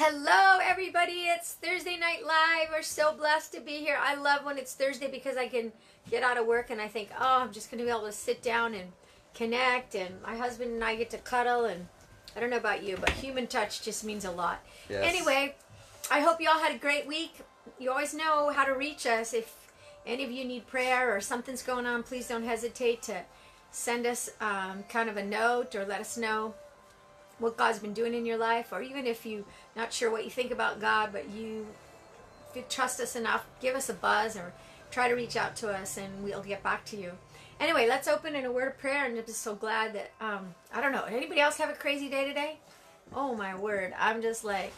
Hello, everybody. It's Thursday Night Live. We're so blessed to be here. I love when it's Thursday because I can get out of work and I think, oh, I'm just going to be able to sit down and connect. And my husband and I get to cuddle. And I don't know about you, but human touch just means a lot. Yes. Anyway, I hope you all had a great week. You always know how to reach us. If any of you need prayer or something's going on, please don't hesitate to send us um, kind of a note or let us know what God's been doing in your life, or even if you're not sure what you think about God, but you, you trust us enough, give us a buzz or try to reach out to us and we'll get back to you. Anyway, let's open in a word of prayer, and I'm just so glad that, um, I don't know, anybody else have a crazy day today? Oh my word, I'm just like,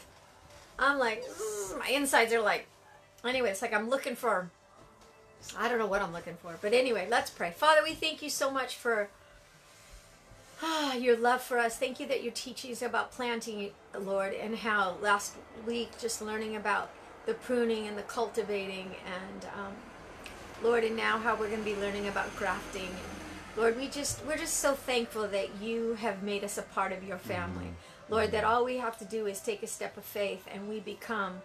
I'm like, my insides are like, anyway, it's like I'm looking for, I don't know what I'm looking for, but anyway, let's pray. Father, we thank you so much for Ah, your love for us. Thank you that you're teaching us about planting, Lord, and how last week just learning about the pruning and the cultivating, and um, Lord, and now how we're going to be learning about grafting. And Lord, we just we're just so thankful that you have made us a part of your family, Mm-hmm. Lord. That all we have to do is take a step of faith, and we become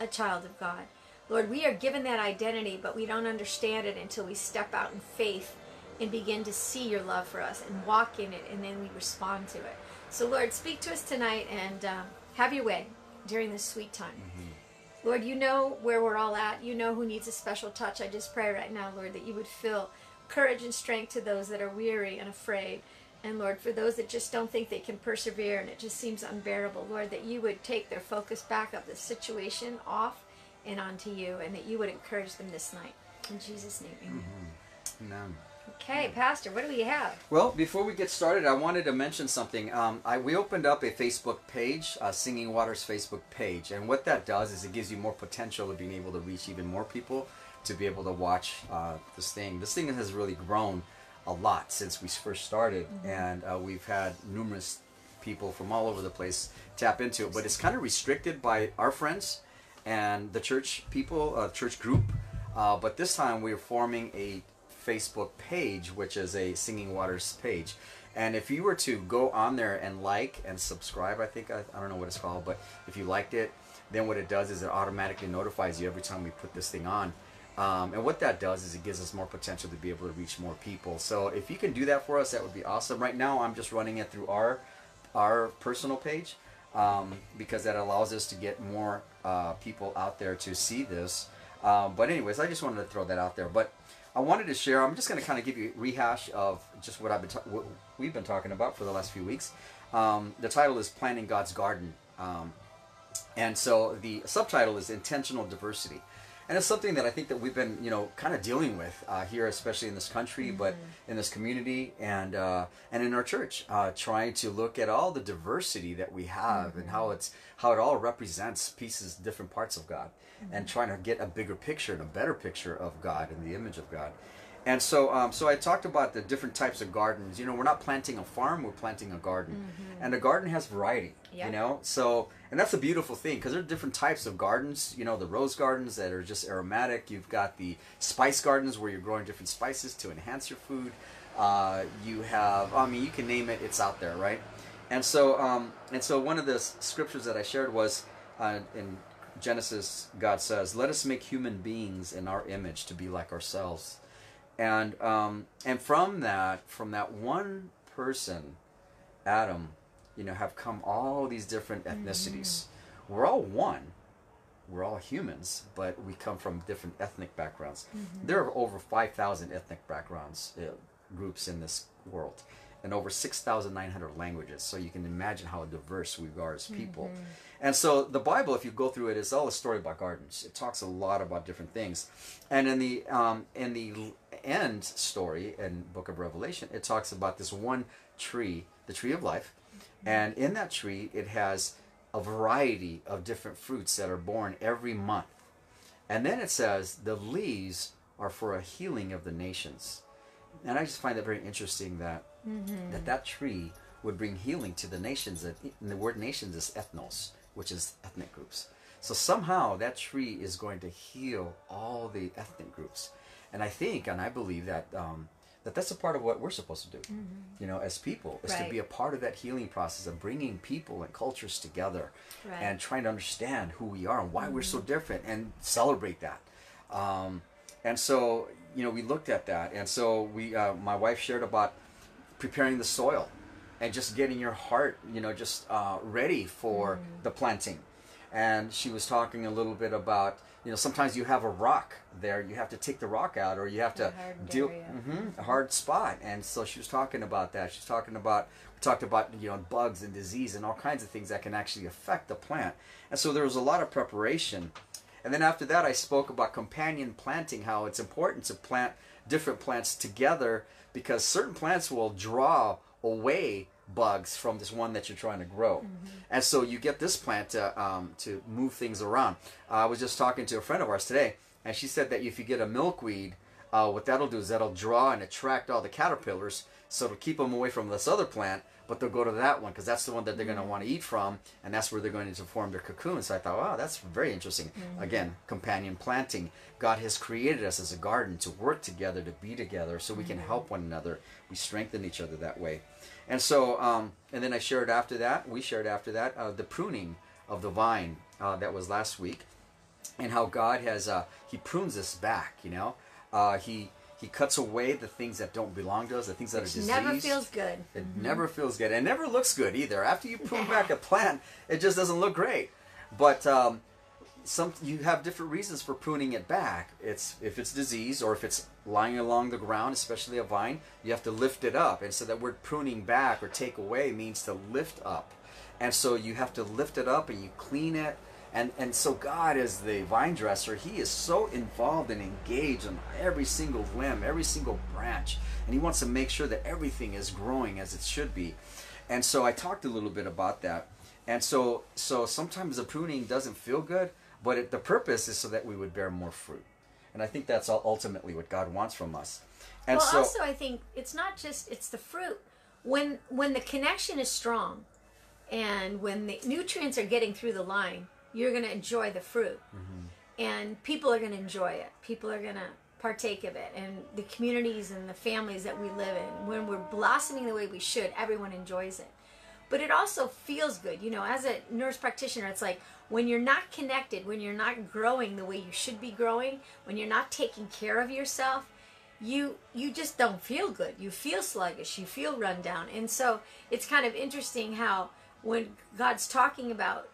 a child of God. Lord, we are given that identity, but we don't understand it until we step out in faith and begin to see your love for us and walk in it, and then we respond to it. So, Lord, speak to us tonight and um, have your way during this sweet time. Lord, you know where we're all at. You know who needs a special touch. I just pray right now, Lord, that you would fill courage and strength to those that are weary and afraid. And Lord, for those that just don't think they can persevere and it just seems unbearable, Lord, that you would take their focus back of the situation off and onto you, and that you would encourage them this night. In Jesus' name, amen. Amen. Okay, Pastor, what do we have? Well, before we get started, I wanted to mention something. Um, I, we opened up a Facebook page, uh, Singing Waters Facebook page, and what that does is it gives you more potential of being able to reach even more people to be able to watch uh, this thing. This thing has really grown a lot since we first started, and uh, we've had numerous people from all over the place tap into it. But it's kind of restricted by our friends and the church people, uh, church group. Uh, but this time we're forming a Facebook page, which is a Singing Waters page. And if you were to go on there and like and subscribe, I think, I, I don't know what it's called, but if you liked it, then what it does is it automatically notifies you every time we put this thing on. Um, and what that does is it gives us more potential to be able to reach more people. So if you can do that for us, that would be awesome. Right now, I'm just running it through our our personal page um, because that allows us to get more uh, people out there to see this. Um, but anyways, I just wanted to throw that out there. But I wanted to share. I'm just going to kind of give you a rehash of just what I've been what we've been talking about for the last few weeks. Um, the title is "Planting God's Garden," um, and so the subtitle is "Intentional Diversity." And it's something that I think that we've been, you know, kind of dealing with uh, here, especially in this country, but in this community and uh, and in our church, uh, trying to look at all the diversity that we have and how it's how it all represents pieces, different parts of God, and trying to get a bigger picture and a better picture of God and the image of God. And so, um, so I talked about the different types of gardens. You know, we're not planting a farm; we're planting a garden, and a garden has variety. Yeah. You know, so and that's a beautiful thing because there are different types of gardens. You know, the rose gardens that are just aromatic. You've got the spice gardens where you're growing different spices to enhance your food. Uh, you have, I mean, you can name it; it's out there, right? And so, um, and so, one of the scriptures that I shared was uh, in Genesis. God says, "Let us make human beings in our image to be like ourselves." And um, and from that from that one person adam you know have come all these different ethnicities. We're all one. We're all humans but we come from different ethnic backgrounds. There are over 5000 ethnic backgrounds uh, groups in this world and over 6900 languages. So you can imagine how diverse we are as people. And so the bible if you go through it is all a story about gardens. It talks a lot about different things. And in the um, in the end story in book of revelation it talks about this one tree the tree of life. And in that tree it has a variety of different fruits that are born every month. And then it says the leaves are for a healing of the nations and i just find that very interesting that that that tree would bring healing to the nations and the word nations is ethnos which is ethnic groups so somehow that tree is going to heal all the ethnic groups and i think and i believe that um, that that's a part of what we're supposed to do you know as people is to Mm-hmm. Be a part of that healing process of bringing people and cultures together Right. Mm-hmm. and trying to understand who we are and why we're so different and celebrate that um, and so you know we looked at that. And so we uh, my wife shared about preparing the soil and just getting your heart you know just uh, ready for Mm. the planting. And she was talking a little bit about you know sometimes you have a rock there you have to take the rock out or you have to deal. Mhm, a hard spot. And so she was talking about that. She's talking about we talked about you know bugs and disease and all kinds of things that can actually affect the plant. And so there was a lot of preparation and then after that i spoke about companion planting how it's important to plant different plants together because certain plants will draw away bugs from this one that you're trying to grow. And so you get this plant to, um, to move things around. I was just talking to a friend of ours today and she said that if you get a milkweed uh, what that'll do is that'll draw and attract all the caterpillars so it'll keep them away from this other plant but they'll go to that one because that's the one that they're going to want to eat from and that's where they're going to form their cocoon. So i thought wow that's very interesting. Again companion planting. God has created us as a garden to work together to be together so we can help one another. We strengthen each other that way. And so um, and then i shared after that we shared after that uh, the pruning of the vine uh, that was last week and how God has uh, He prunes us back. You know, uh, He He cuts away the things that don't belong to us, the things that are Which diseased. never feels good. It never feels good. It never looks good either. After you prune back a plant, it just doesn't look great. But um, some you have different reasons for pruning it back. It's if it's disease or if it's lying along the ground, especially a vine, you have to lift it up. And so that word pruning back or take away means to lift up. And so you have to lift it up and you clean it. And, and so God as the vine dresser, he is so involved and engaged on every single limb, every single branch. And he wants to make sure that everything is growing as it should be. And so I talked a little bit about that. And so so sometimes the pruning doesn't feel good, but it, the purpose is so that we would bear more fruit. And I think that's ul- ultimately what God wants from us. And well, so also I think it's not just it's the fruit. When when the connection is strong, and when the nutrients are getting through the line, you're going to enjoy the fruit, Mm-hmm. and people are going to enjoy it. People are going to partake of it, and the communities and the families that we live in. When we're blossoming the way we should, everyone enjoys it. But it also feels good, you know. As a nurse practitioner, it's like when you're not connected, when you're not growing the way you should be growing, when you're not taking care of yourself, you you just don't feel good you feel sluggish you feel run down and so it's kind of interesting how when god's talking about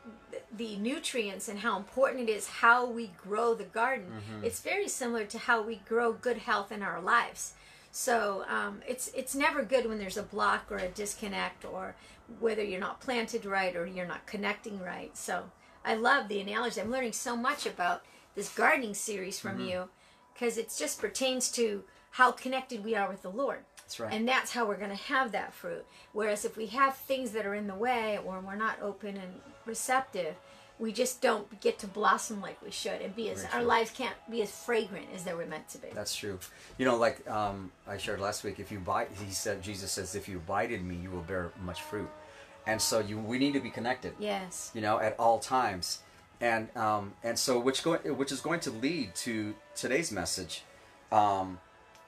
the nutrients and how important it is how we grow the garden it's very similar to how we grow good health in our lives. So um, it's it's never good when there's a block or a disconnect or whether you're not planted right or you're not connecting right. So i love the analogy. I'm learning so much about this gardening series from you because it just pertains to how connected we are with the Lord. That's right. And that's how we're going to have that fruit. Whereas if we have things that are in the way or we're not open and receptive, we just don't get to blossom like we should and be as Very our true. lives can't be as fragrant as they were meant to be. That's true. You know, like um, I shared last week, if you abide, he said, Jesus says, if you abide in me, you will bear much fruit. And so you, we need to be connected. yes. you know, at all times, and um, and so which go which is going to lead to today's message. Um,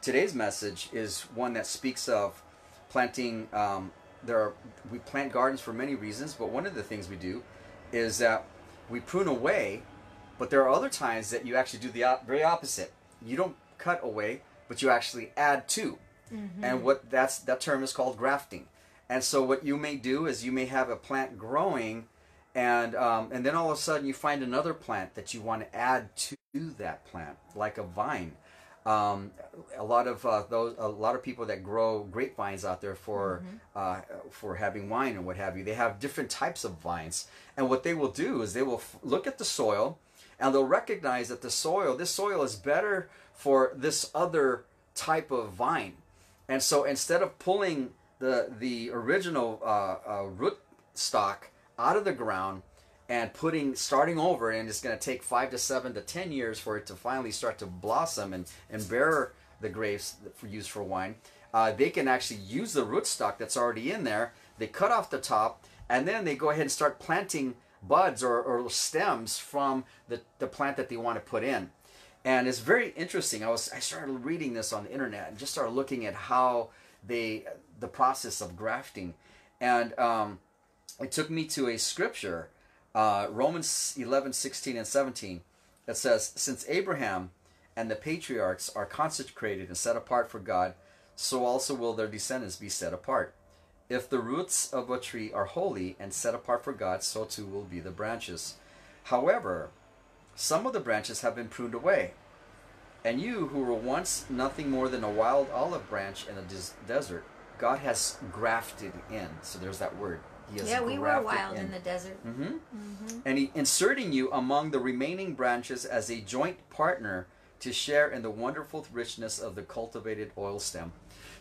today's message is one that speaks of planting. Um, there are we plant gardens for many reasons, but one of the things we do is that we prune away, but there are other times that you actually do the op- very opposite. You don't cut away, but you actually add to, and what that's that term is called grafting. And so what you may do is you may have a plant growing, and um, and then all of a sudden you find another plant that you want to add to that plant, like a vine. Um, a lot of uh, those, a lot of people that grow grapevines out there for uh, for having wine and what have you, they have different types of vines. And what they will do is they will f- look at the soil, and they'll recognize that the soil, this soil is better for this other type of vine. And so instead of pulling the the original uh, uh, root stock out of the ground and putting starting over, and it's going to take five to seven to ten years for it to finally start to blossom and and bear the grapes for use for wine. Uh, they can actually use the rootstock that's already in there. They cut off the top, and then they go ahead and start planting buds or, or stems from the, the plant that they want to put in. and it's very interesting. I was I started reading this on the internet and just started looking at how they the process of grafting, and um, it took me to a scripture, uh, Romans 11, 16, and 17, that says, Since Abraham and the patriarchs are consecrated and set apart for God, so also will their descendants be set apart. If the roots of a tree are holy and set apart for God, so too will be the branches. However, some of the branches have been pruned away. And you, who were once nothing more than a wild olive branch in a des- desert, God has grafted in. So there's that word. He Yeah, we were wild in the desert. hmm And he inserting you among the remaining branches as a joint partner to share in the wonderful richness of the cultivated olive stem.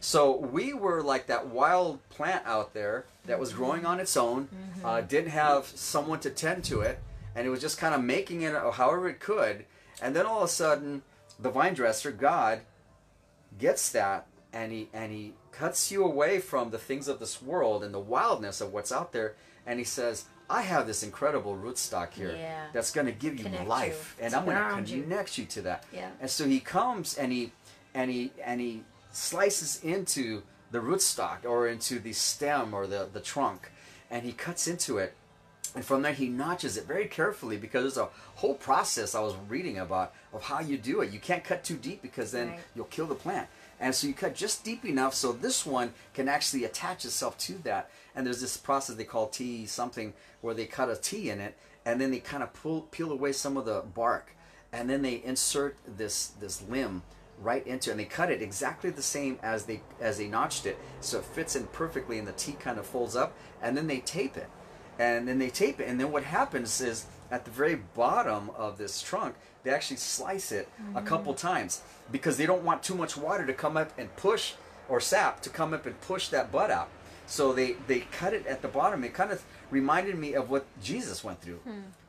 So we were like that wild plant out there that was growing on its own, uh, didn't have someone to tend to it, and it was just kind of making it however it could. And then all of a sudden, the vine dresser, God, gets that and he and he cuts you away from the things of this world and the wildness of what's out there and he says i have this incredible rootstock here Yeah. that's going to give you Connect life you. and i'm going to you. connect you to that Yeah. and so he comes and he and he and he slices into the rootstock or into the stem or the the trunk and he cuts into it and from there he notches it very carefully because there's a whole process I was reading about of how you do it. You can't cut too deep because then Right. you'll kill the plant. And so you cut just deep enough so this one can actually attach itself to that. And there's this process they call T something where they cut a T in it and then they kind of pull peel away some of the bark. And then they insert this this limb right into it and they cut it exactly the same as they as they notched it. So it fits in perfectly and the T kind of folds up and then they tape it. And then they tape it and then what happens is at the very bottom of this trunk they actually slice it a couple times because they don't want too much water to come up and push or sap to come up and push that bud out. So they they cut it at the bottom. It kind of reminded me of what jesus went through.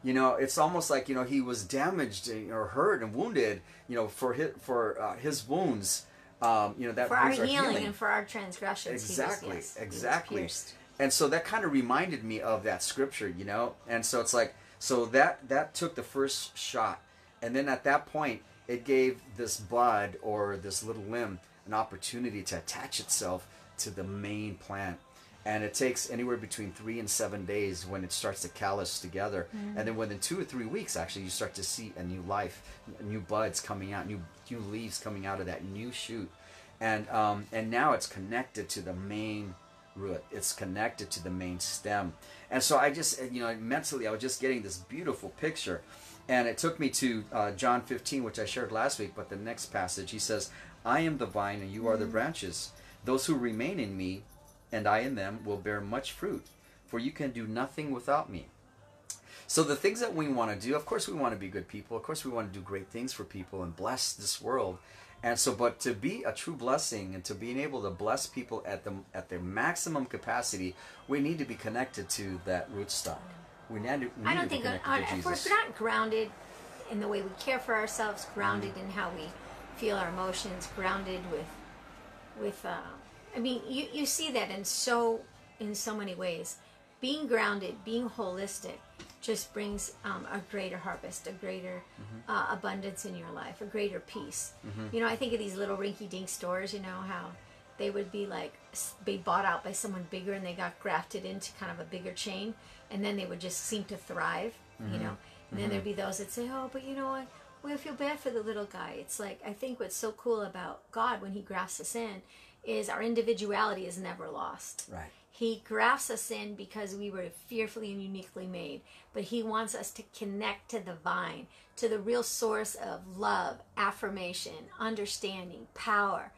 You know it's almost like you know he was damaged or hurt and wounded you know for his for uh, his wounds um, you know that For our brings healing, and for our transgressions. he was- Exactly, yes, exactly. and so that kind of reminded me of that scripture you know? And so it's like so that that took the first shot. And then at that point it gave this bud or this little limb an opportunity to attach itself to the main plant. And it takes anywhere between three and seven days when it starts to callus together. And then within two or three weeks actually you start to see a new life new buds coming out new new leaves coming out of that new shoot. And um, and now it's connected to the main root. It's connected to the main stem. And so I just, you know, mentally, I was just getting this beautiful picture. And it took me to uh, John 15, which I shared last week, but the next passage, he says, I am the vine and you are the branches. Those who remain in me and I in them will bear much fruit, for you can do nothing without me. So the things that we want to do, of course, we want to be good people. Of course, we want to do great things for people and bless this world. And so, but to be a true blessing and to being able to bless people at the at their maximum capacity, we need to be connected to that rootstock. We need to, we I don't to think connected to if we're not grounded in the way we care for ourselves, grounded in how we feel our emotions, grounded with with uh, I mean you, you see that in so in so many ways. Being grounded, being holistic, just brings um, a greater harvest, a greater Mm-hmm. uh, abundance in your life, a greater peace. You know, I think of these little rinky-dink stores. You know how they would be like be bought out by someone bigger and they got grafted into kind of a bigger chain, and then they would just seem to thrive. You know, and then there'd be those that say, "Oh, but you know what? We feel bad for the little guy." It's like I think what's so cool about God when He grafts us in is our individuality is never lost. Right. He grafts us in because we were fearfully and uniquely made, but He wants us to connect to the vine, to the real source of love, affirmation, understanding, power,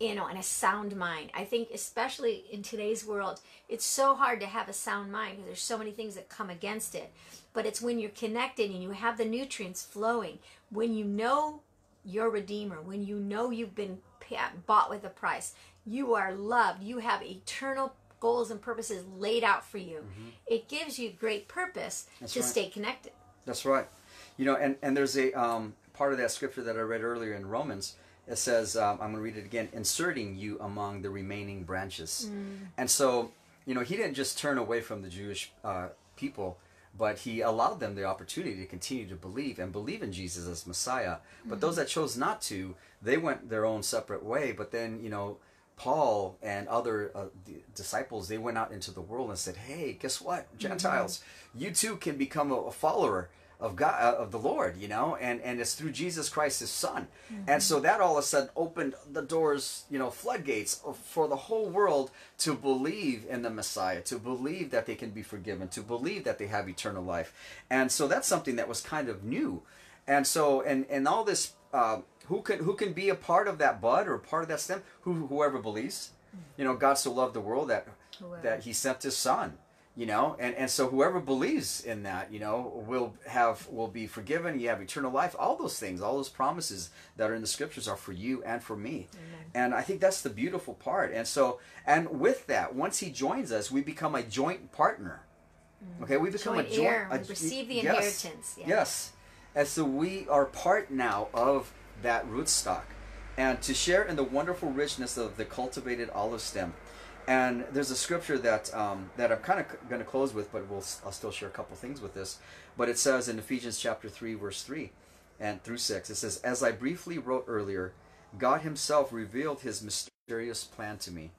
you know, and a sound mind. I think, especially in today's world, it's so hard to have a sound mind because there's so many things that come against it. But it's when you're connected and you have the nutrients flowing, when you know your Redeemer, when you know you've been bought with a price, you are loved, you have eternal goals and purposes laid out for you. It gives you great purpose That's to right. stay connected. That's right. You know, and, and there's a um, part of that scripture that I read earlier in Romans. It says, um, I'm going to read it again, inserting you among the remaining branches. And so, you know, he didn't just turn away from the Jewish uh, people but he allowed them the opportunity to continue to believe and believe in Jesus as Messiah. But those that chose not to, they went their own separate way. But then, you know, Paul and other uh, disciples, they went out into the world and said, "Hey, guess what, Gentiles? You too can become a, a follower of God, uh, of the Lord, you know, and and it's through Jesus Christ, His Son." And so that all of a sudden opened the doors, you know, floodgates for the whole world to believe in the Messiah, to believe that they can be forgiven, to believe that they have eternal life, and so that's something that was kind of new, and so and and all this. Uh, who can who can be a part of that bud or part of that stem? Who whoever believes, you know, God so loved the world that Whoever. that He sent His Son, you know, and and so whoever believes in that, you know, will have will be forgiven. You have eternal life. All those things, all those promises that are in the scriptures are for you and for me, and I think that's the beautiful part. And so and with that, once He joins us, we become a joint partner. Mm. Okay, we become Joint a joint. heir. a- We receive the yes, inheritance. Yeah. Yes. And so we are part now of that rootstock. And to share in the wonderful richness of the cultivated olive stem. And there's a scripture that um, that I'm kind of going to close with, but we'll I'll still share a couple things with this. But it says in Ephesians chapter three, verse three, and through six, it says, "As I briefly wrote earlier, God Himself revealed His mysterious plan to me.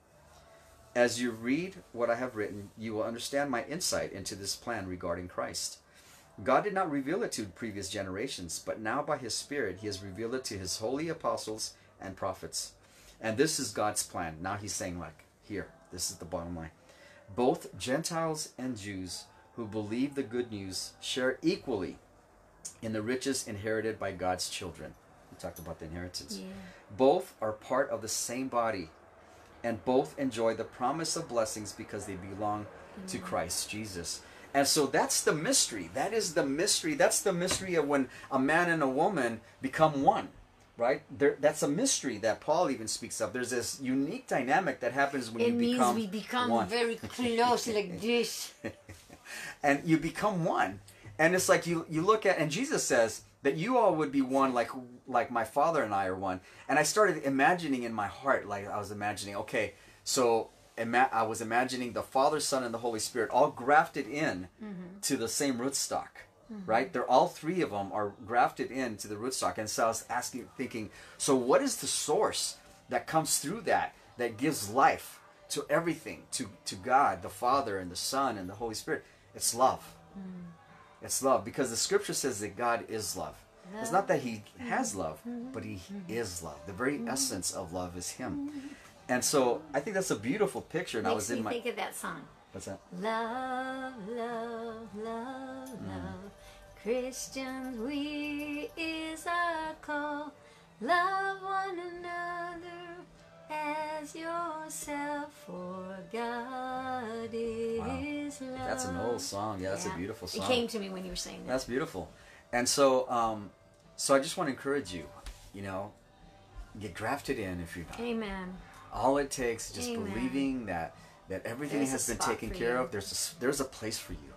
As you read what I have written, you will understand my insight into this plan regarding Christ." God did not reveal it to previous generations, but now by His Spirit, He has revealed it to His holy apostles and prophets. And this is God's plan. Now He's saying, like, here, this is the bottom line. Both Gentiles and Jews who believe the good news share equally in the riches inherited by God's children. We talked about the inheritance. Yeah. Both are part of the same body, and both enjoy the promise of blessings because they belong to Christ Jesus. And so that's the mystery. That is the mystery. That's the mystery of when a man and a woman become one, right? There, that's a mystery that Paul even speaks of. There's this unique dynamic that happens when It you means become we become one very close like this. and you become one and it's like you you look at and jesus says that you all would be one like like my father and i are one and i started imagining in my heart like i was imagining okay so ima- i was imagining the father son and the holy spirit all grafted in mm-hmm. to the same rootstock Mm-hmm. right? They're all three of them are grafted into the rootstock. And so i was asking thinking so what is the source that comes through that that gives life to everything to to god the father and the son and the holy spirit? It's love. Mm. It's love because the scripture says that god is love. It's not that he has mm-hmm. love but he mm-hmm. is love. The very essence of love is him. And so i think that's a beautiful picture and i was in me my think of that song. what's that? Love, love, love, Mm. love. Christians, we is our call. Love one another as yourself, for God is love. that's an old song yeah that's Yeah. a beautiful song It came to me when you were saying that. That's beautiful. And so, um, so I just want to encourage you, you know, get grafted in if you're not. Amen. All it takes is just Amen. believing that that everything There's has been taken care you. of. There's a, there's a place for you,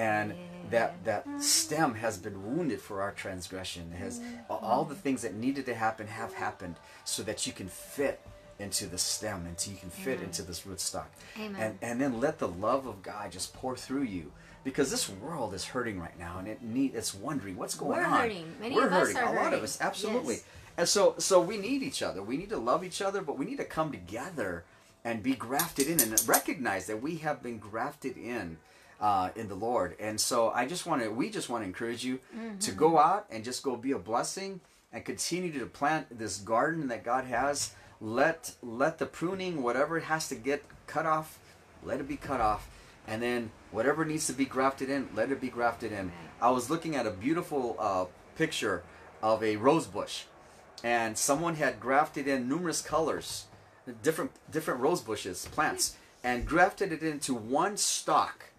and that that stem has been wounded for our transgression. Has all the things that needed to happen have happened, so that you can fit into the stem, until you can fit Amen. into this rootstock. Amen. And and then let the love of God just pour through you. Because this world is hurting right now, and it need it's wondering what's going We're on. hurting. Many We're of us hurting. a lot of us, absolutely. Yes. And so, so we need each other. We need to love each other, but we need to come together and be grafted in and recognize that we have been grafted in uh, in the Lord. And so, I just want to, we just want to encourage you to go out and just go be a blessing and continue to plant this garden that God has. Let let the pruning, whatever it has to get cut off, let it be cut off. And then whatever needs to be grafted in, let it be grafted in. I was looking at a beautiful uh, picture of a rose bush and someone had grafted in numerous colors, different different rose bushes, plants, and grafted it into one stalk.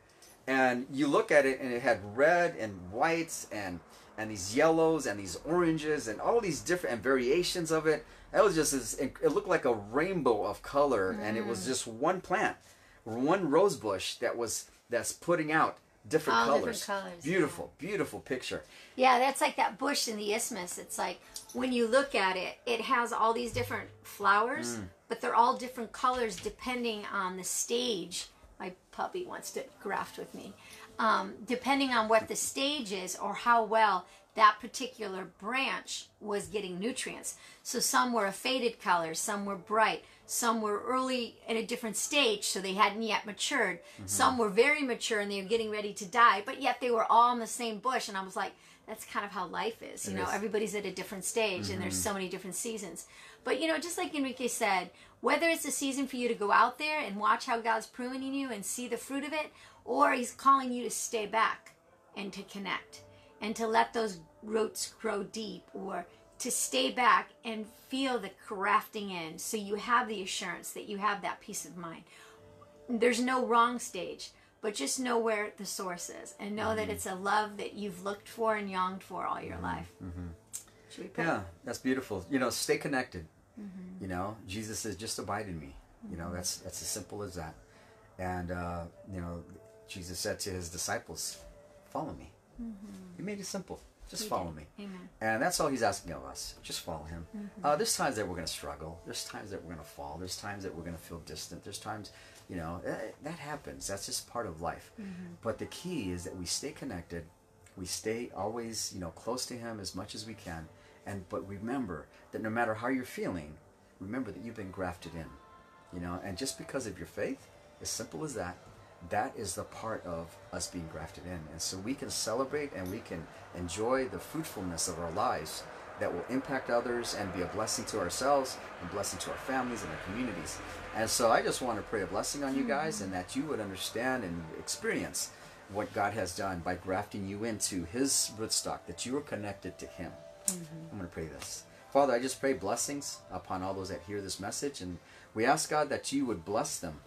And you look at it, and it had red and whites and and these yellows and these oranges and all these different and variations of it. It was just this, it looked like a rainbow of color, and it was just one plant, one rose bush that was that's putting out different All colors. different colors, Beautiful, beautiful picture. Yeah, that's like that bush in the isthmus. It's like when you look at it, it has all these different flowers, Mm. but they're all different colors depending on the stage my puppy wants to graft with me. Um, depending on what the stage is or how well that particular branch was getting nutrients. So some were a faded color, some were bright, some were early in a different stage, so they hadn't yet matured. Some were very mature and they were getting ready to die, but yet they were all in the same bush. And I was like, that's kind of how life is. You It know, is. everybody's at a different stage and there's so many different seasons. But you know, just like Enrique said, whether it's a season for you to go out there and watch how God's pruning you and see the fruit of it, or He's calling you to stay back and to connect and to let those roots grow deep or to stay back and feel the grafting in so you have the assurance that you have that peace of mind. There's no wrong stage, but just know where the source is and know that mm-hmm. it's a love that you've looked for and longed for all your mm-hmm. life. Mm-hmm. Should we pray? Yeah, that's beautiful. You know, stay connected. You know, Jesus says, "Just abide in me." You know, that's that's as simple as that. And uh, you know, Jesus said to his disciples, "Follow me." He made it simple. Just He follow did. me. Amen. And that's all he's asking of us. Just follow him. Uh, there's times that we're going to struggle. There's times that we're going to fall. There's times that we're going to feel distant. There's times, you know, eh, that happens. That's just part of life. But the key is that we stay connected. We stay always, you know, close to him as much as we can. And but remember that no matter how you're feeling, remember that you've been grafted in. You know, and just because of your faith, as simple as that, that is the part of us being grafted in. And so we can celebrate and we can enjoy the fruitfulness of our lives that will impact others and be a blessing to ourselves and blessing to our families and our communities. And so I just want to pray a blessing on you guys mm. and that you would understand and experience what God has done by grafting you into his rootstock, that you are connected to him. I'm going to pray this. Father, I just pray blessings upon all those that hear this message. And we ask, God, that you would bless them.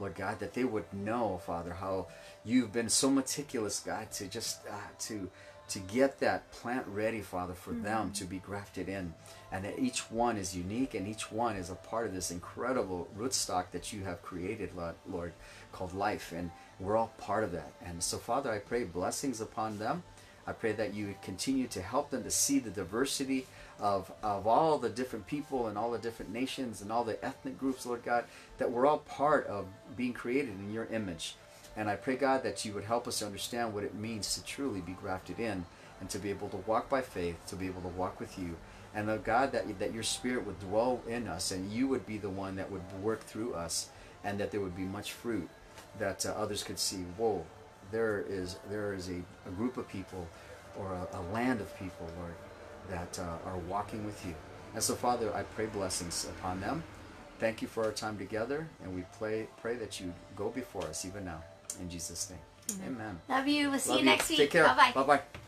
Lord God, that they would know, Father, how you've been so meticulous, God, to just uh, to to get that plant ready, Father, for them to be grafted in, and that each one is unique and each one is a part of this incredible rootstock that you have created, Lord, Lord, called life, and we're all part of that. And so, Father, I pray blessings upon them. I pray that you would continue to help them to see the diversity of, of all the different people and all the different nations and all the ethnic groups, Lord God, that we're all part of being created in your image. And I pray, God, that you would help us to understand what it means to truly be grafted in and to be able to walk by faith, to be able to walk with you. And, Lord God, that, that your spirit would dwell in us and you would be the one that would work through us and that there would be much fruit that uh, others could see, whoa, there is, there is a, a group of people or a, a land of people, Lord, that uh, are walking with you. And so, Father, I pray blessings upon them. Thank you for our time together, and we pray, pray that you go before us even now. In Jesus' name. Amen. Love you. We'll see Love you next week. Take care. Bye bye. Bye bye.